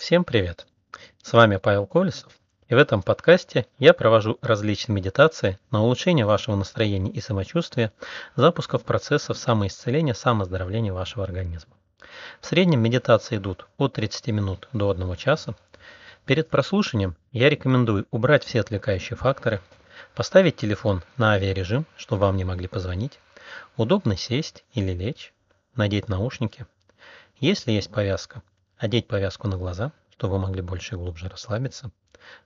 Всем привет! С вами Павел Колесов, и в этом подкасте я провожу различные медитации на улучшение вашего настроения и самочувствия, запусков процессов самоисцеления, самоздоровления вашего организма. В среднем медитации идут от 30 минут до 1 часа. Перед прослушиванием я рекомендую убрать все отвлекающие факторы, поставить телефон на авиарежим, чтобы вам не могли позвонить, удобно сесть или лечь, надеть наушники. Если есть повязка, одеть повязку на глаза, чтобы вы могли больше и глубже расслабиться,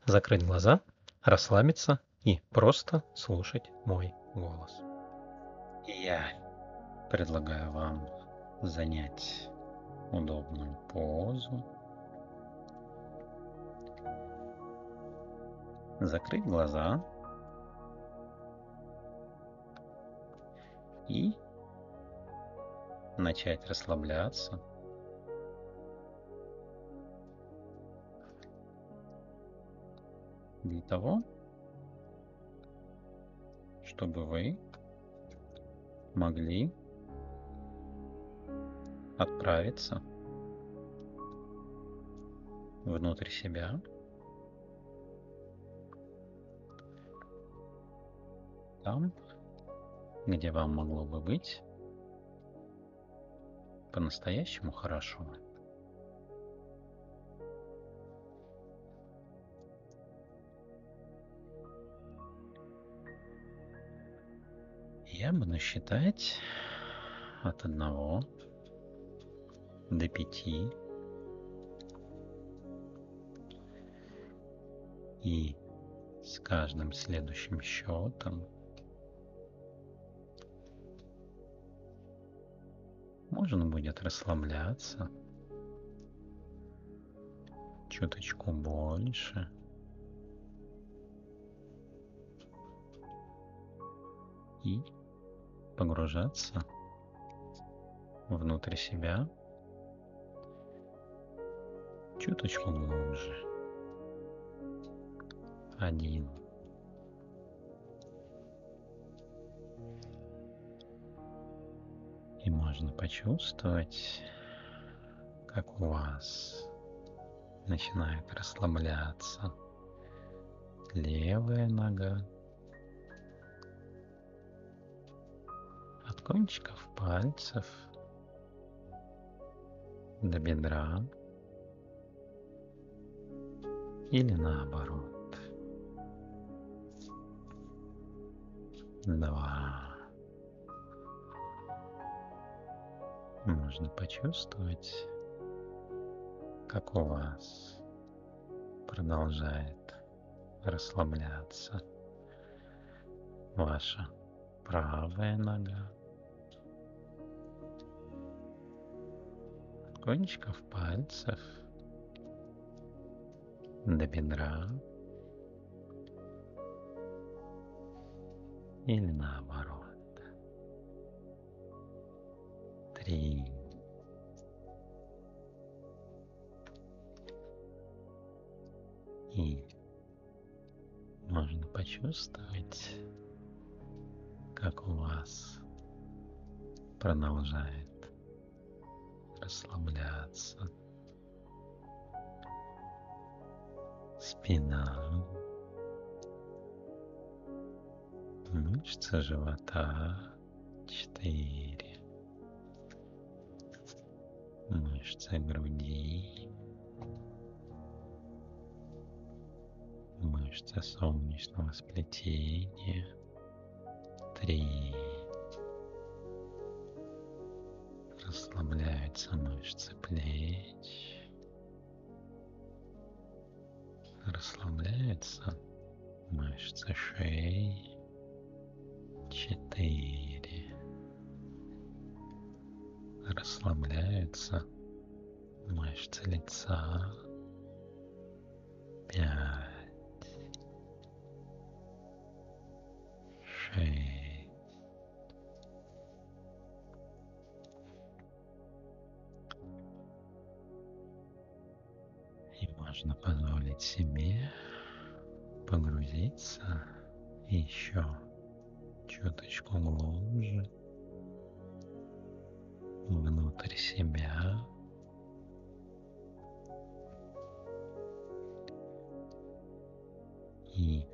закрыть глаза, расслабиться и просто слушать мой голос. Я предлагаю вам занять удобную позу, закрыть глаза и начать расслабляться. Для того, чтобы вы могли отправиться внутрь себя там, где вам могло бы быть по-настоящему хорошо. Я буду считать от одного до пяти. И с каждым следующим счетом можно будет расслабляться чуточку больше. И погружаться внутрь себя чуточку глубже. Один. И можно почувствовать, как у вас начинает расслабляться левая нога кончиков пальцев до бедра или наоборот. Два. Можно почувствовать, как у вас продолжает расслабляться ваша правая нога. Кончиков пальцев до бедра или наоборот. Три. И можно почувствовать, как у вас продолжает расслабляться. Спина, мышцы живота. Четыре, мышцы груди, мышцы солнечного сплетения. Три. Расслабляются мышцы плеч. расслабляются мышцы шеи. Четыре. Расслабляются мышцы лица. Пять. Шесть. можно позволить себе погрузиться еще чуточку глубже внутрь себя. И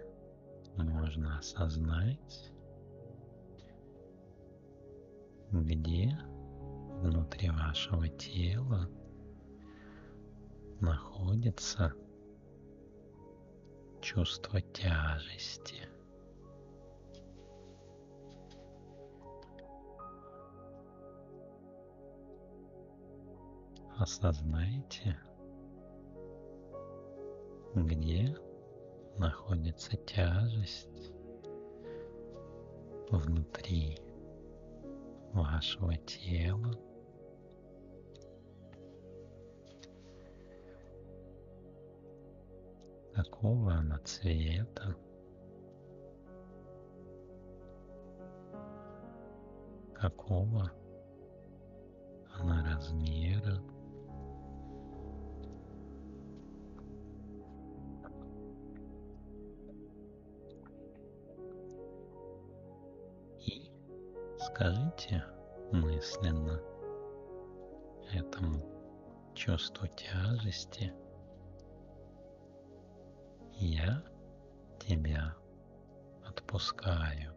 можно осознать, где внутри вашего тела находится чувство тяжести. Осознайте, где находится тяжесть внутри вашего тела. Какого она цвета? Какого она размера? И скажите мысленно этому чувству тяжести – я тебя отпускаю.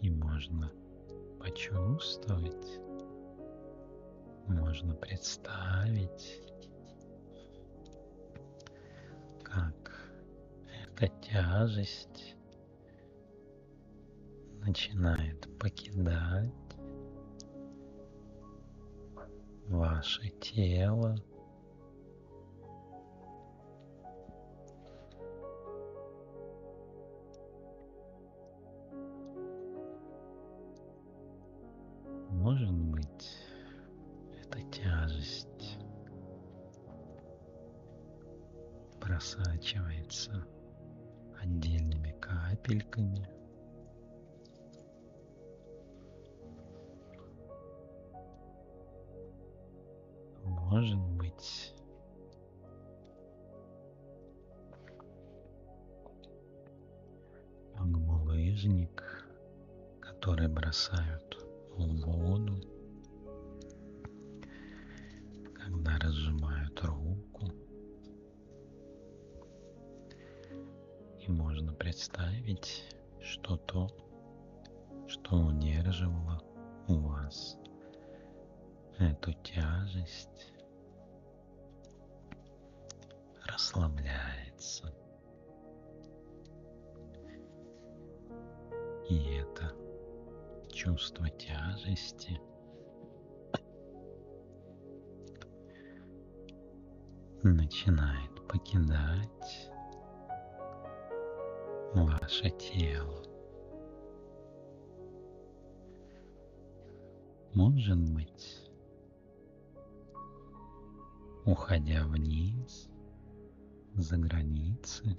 И можно почувствовать, можно представить, как эта тяжесть начинает покидать ваше тело. Может быть лыжник, который бросают в воду, когда разжимают руку. И можно представить, что то, что удерживало у вас эту тяжесть, расслабляется. И это чувство тяжести начинает покидать ваше тело. Может быть, уходя вниз, за границы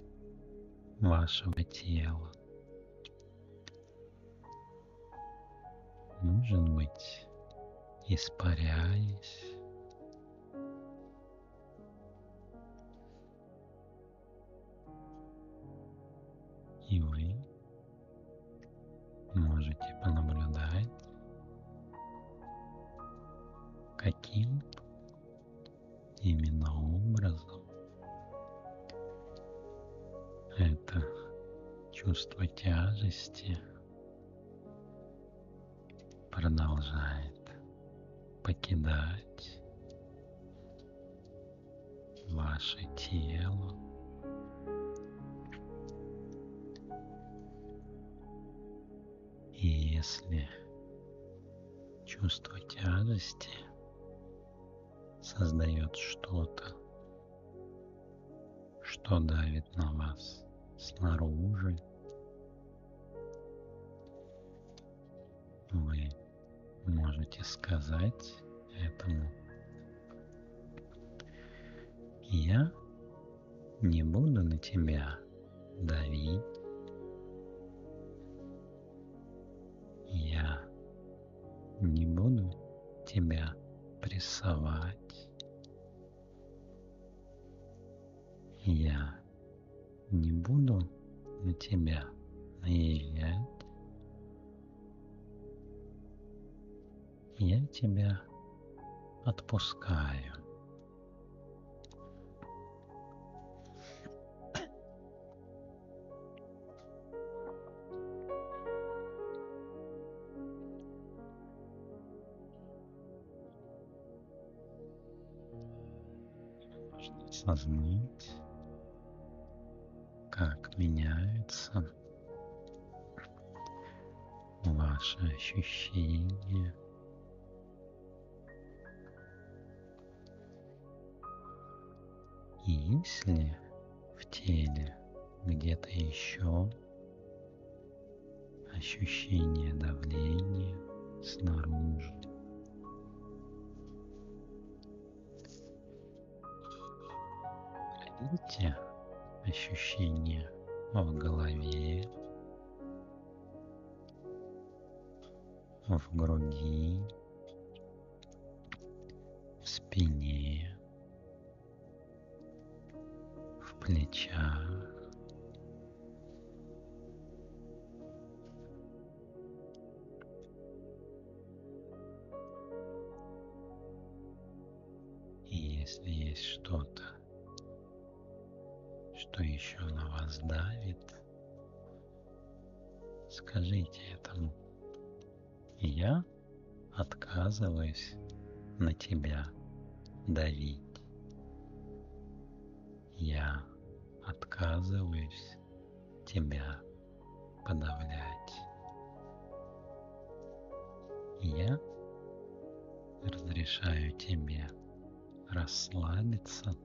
вашего тела. Может быть, испаряясь, ваше тело. И если чувство тяжести создает что-то, что давит на вас, снаружи. Вы можете сказать этому «Я не буду на тебя давить, я не буду тебя прессовать, я не буду на тебя наезжать. тебя отпускаю. Осознать, как меняется ваши ощущения. Если в теле где-то еще ощущение давления снаружи, Видите ощущения в голове, в груди, в спине, в плечах. Я отказываюсь на тебя давить. Я отказываюсь тебя подавлять. Я разрешаю тебе расслабиться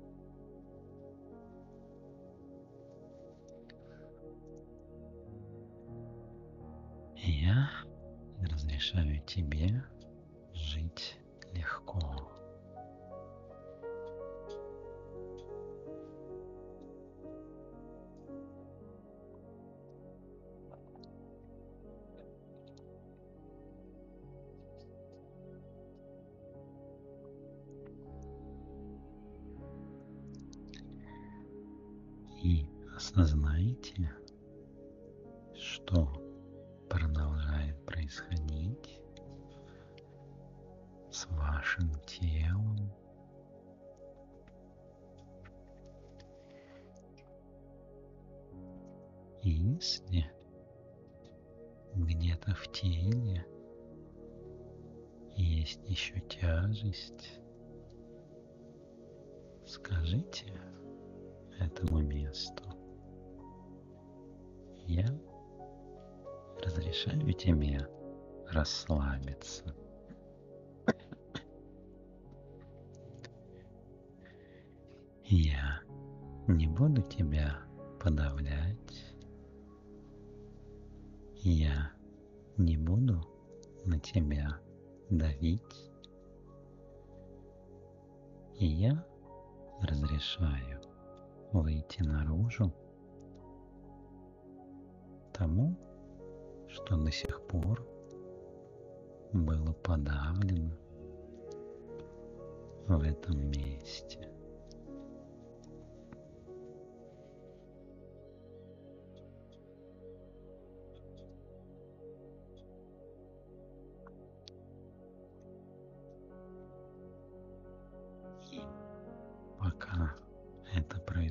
разрешаю тебе жить легко. Есть еще тяжесть, скажите этому месту. Я разрешаю тебе расслабиться. Я не буду тебя подавлять. Я не буду на тебя давить. И я разрешаю выйти наружу тому, что до сих пор было подавлено в этом месте.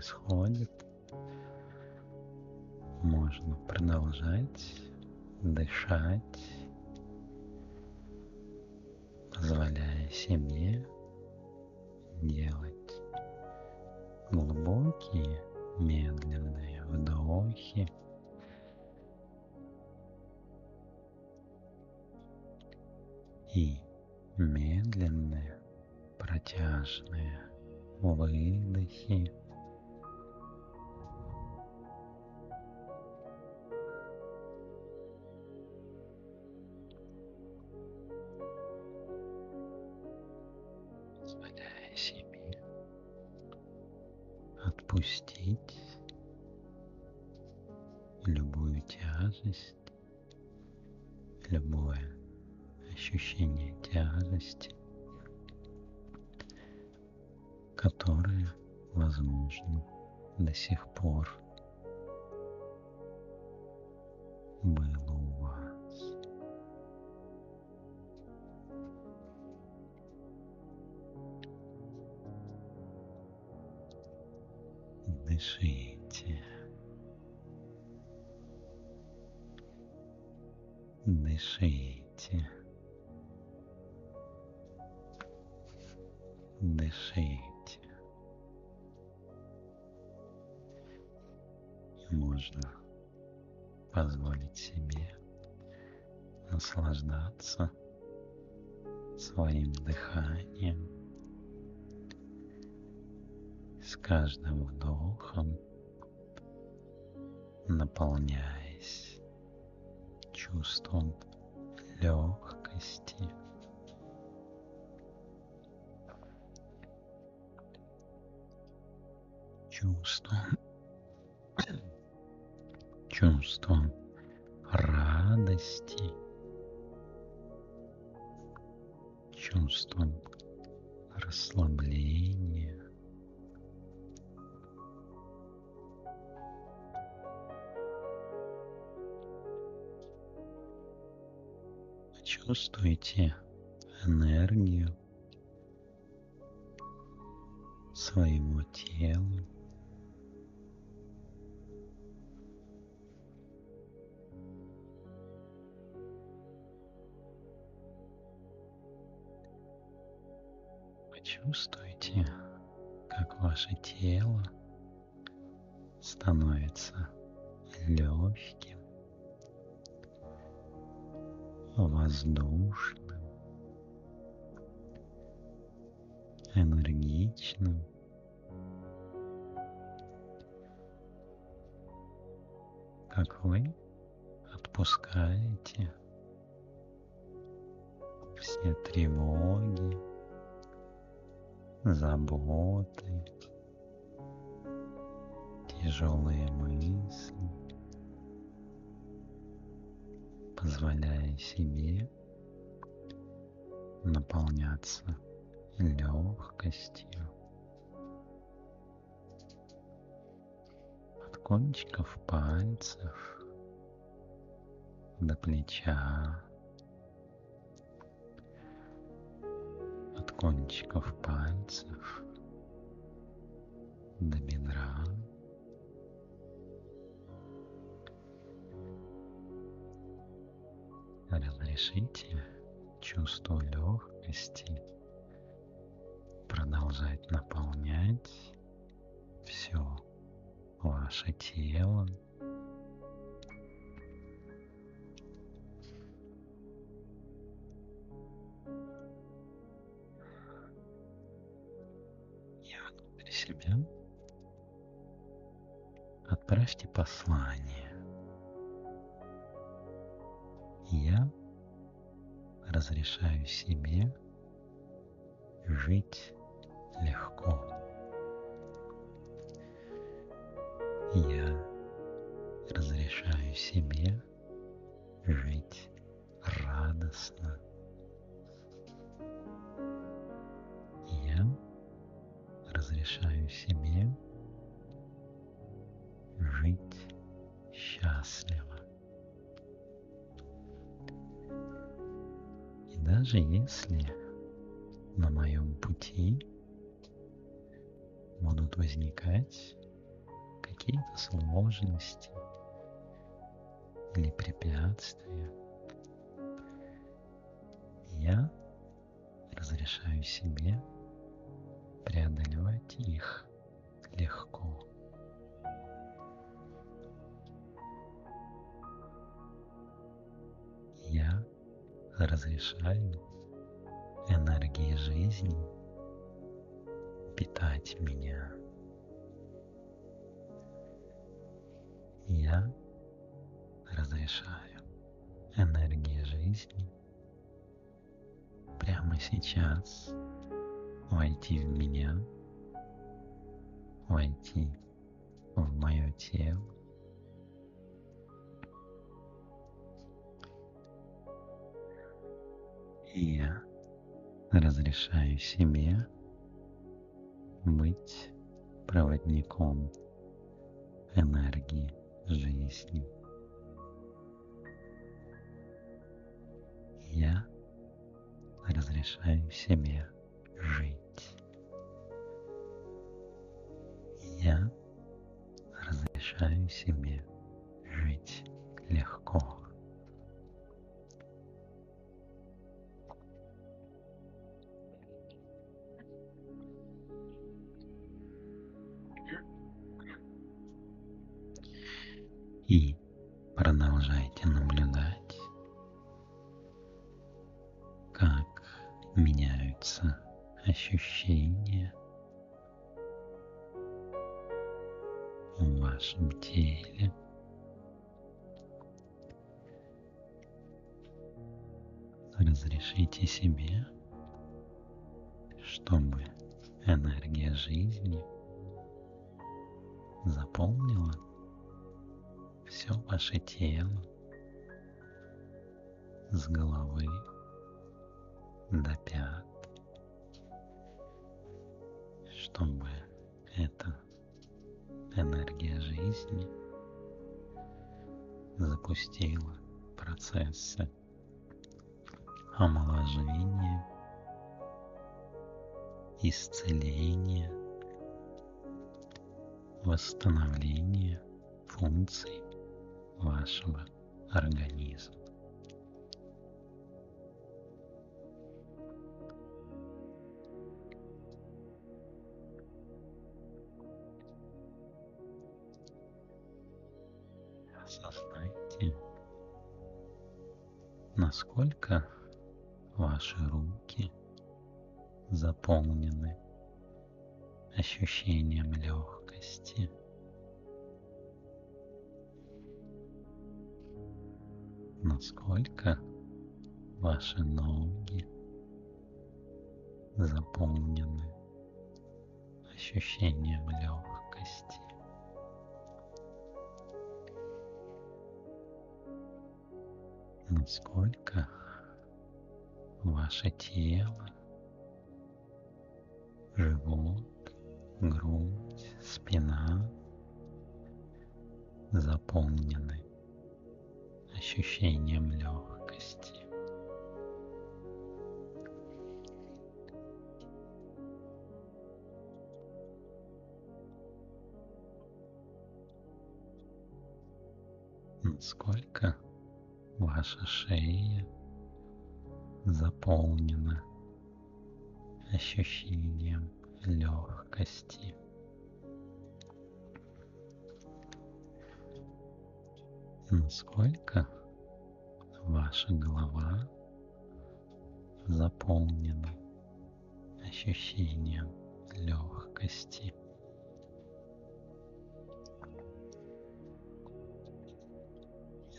Происходит, можно продолжать дышать, позволяя себе отпустить любую тяжесть, любое ощущение тяжести, которое, возможно, до сих пор. Было Дышите. Дышите. Дышите. Можно позволить себе наслаждаться своим дыханием. С каждым вдохом наполняясь чувством легкости. Чувством, чувством радости, чувством расслабления. Чувствуйте энергию своего тела. Почувствуйте, как ваше тело становится легким, воздушным, энергичным. Как вы отпускаете все тревоги, заботы, тяжелые мысли, позволяя себе наполняться легкостью. От кончиков пальцев до плеча, от кончиков пальцев до бедра. Разрешите чувство легкости продолжать наполнять все ваше тело. И внутрь себя отправьте послание. Разрешаю себе жить легко. Я разрешаю себе жить радостно. Я разрешаю себе жить счастливо. Даже если на моем пути будут возникать какие-то сложности или препятствия. Я разрешаю себе преодолевать их легко. Разрешаю энергии жизни питать меня. Я разрешаю энергии жизни прямо сейчас войти в меня, войти в мое тело. Я разрешаю себе быть проводником энергии жизни. Я разрешаю себе жить. Я себе жить легко. До пят, чтобы эта энергия жизни запустила процессы омоложения, исцеления, восстановления функций вашего организма. Заполнены ощущением легкости – насколько ваши ноги заполнены ощущением легкости. Насколько ваше тело, живот, грудь, спина заполнены ощущением легкости. Насколько ваша шея заполнена ощущением легкости. насколько ваша голова заполнена ощущением легкости.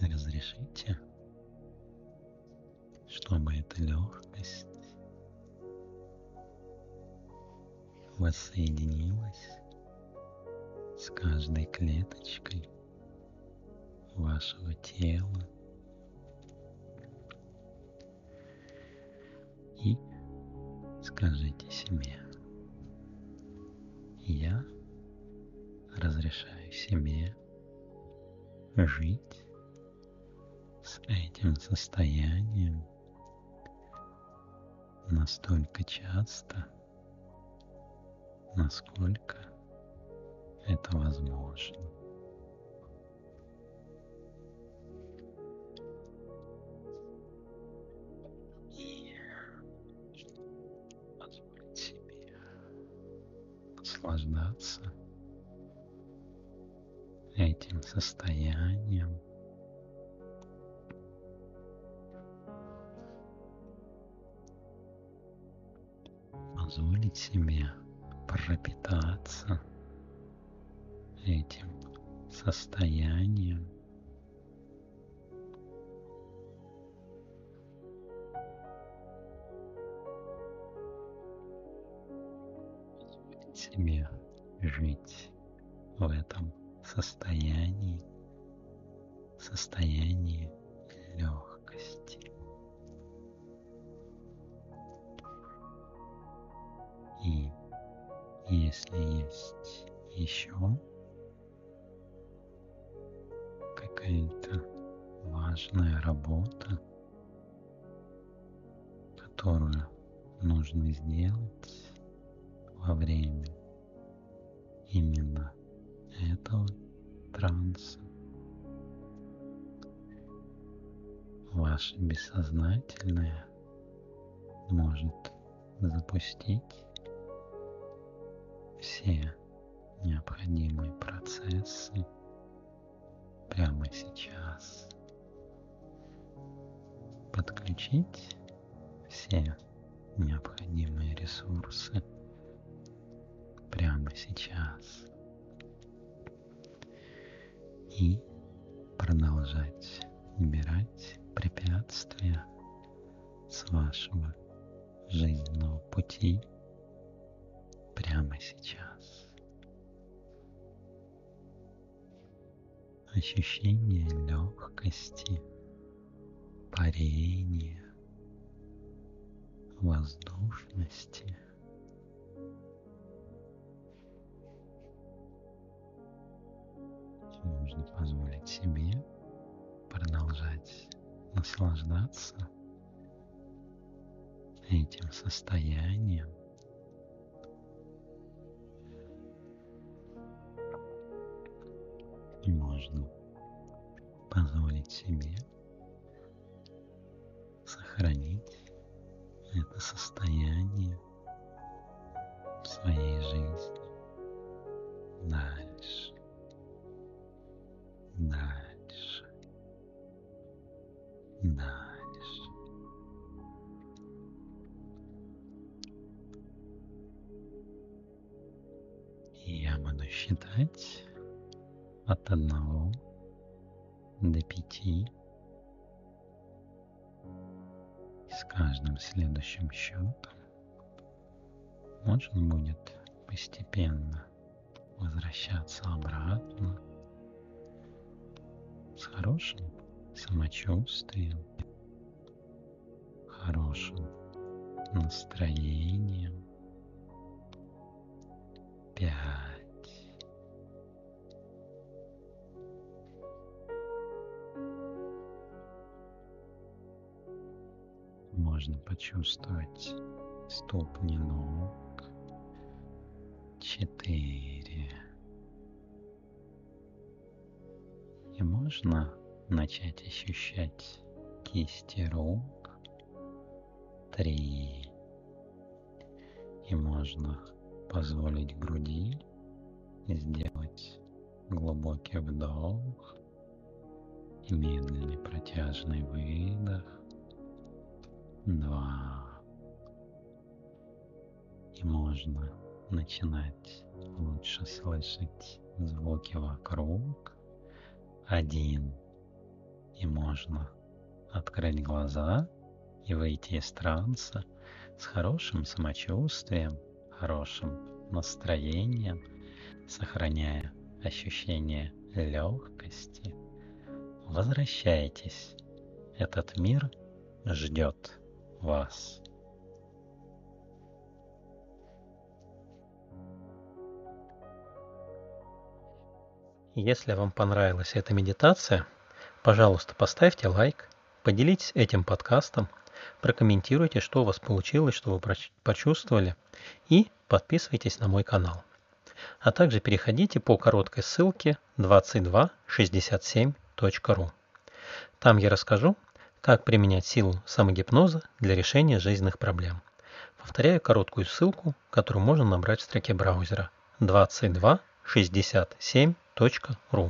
разрешите, чтобы эта легкость воссоединилась с каждой клеточкой вашего тела. И скажите себе, я разрешаю себе жить с этим состоянием настолько часто, насколько это возможно. наслаждаться этим состоянием. Позволить себе пропитаться этим состоянием. себе жить в этом состоянии, состоянии легкости. Если есть еще какая-то важная работа, которую нужно сделать во время именно этого транса. Ваше бессознательное может запустить все необходимые процессы прямо сейчас. Подключить все необходимые ресурсы прямо сейчас. И продолжать убирать препятствия с вашего жизненного пути прямо сейчас. Ощущение легкости, парения, воздушности. Можно позволить себе продолжать наслаждаться этим состоянием. Можно позволить себе сохранить это состояние в своей жизни. Дальше, дальше, дальше. Я буду считать от одного до пяти. И с каждым следующим счетом можно будет постепенно возвращаться обратно с хорошим самочувствием, хорошим настроением. Пять. Можно почувствовать ступни ног. Четыре. И можно начать ощущать кисти рук. Три. И можно позволить груди сделать глубокий вдох и медленный протяжный выдох. Два. И можно начинать лучше слышать звуки вокруг. Один. И можно открыть глаза и выйти из транса с хорошим самочувствием, хорошим настроением, сохраняя ощущение легкости. Возвращайтесь. Этот мир ждет вас. Если вам понравилась эта медитация, пожалуйста, поставьте лайк, поделитесь этим подкастом, прокомментируйте, что у вас получилось, что вы почувствовали, и подписывайтесь на мой канал. А также переходите по короткой ссылке 2267.ru. Там я расскажу, как применять силу самогипноза для решения жизненных проблем. Повторяю короткую ссылку, которую можно набрать в строке браузера 2267 ру.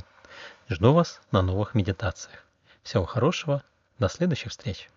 Жду вас на новых медитациях. Всего хорошего, до следующих встреч!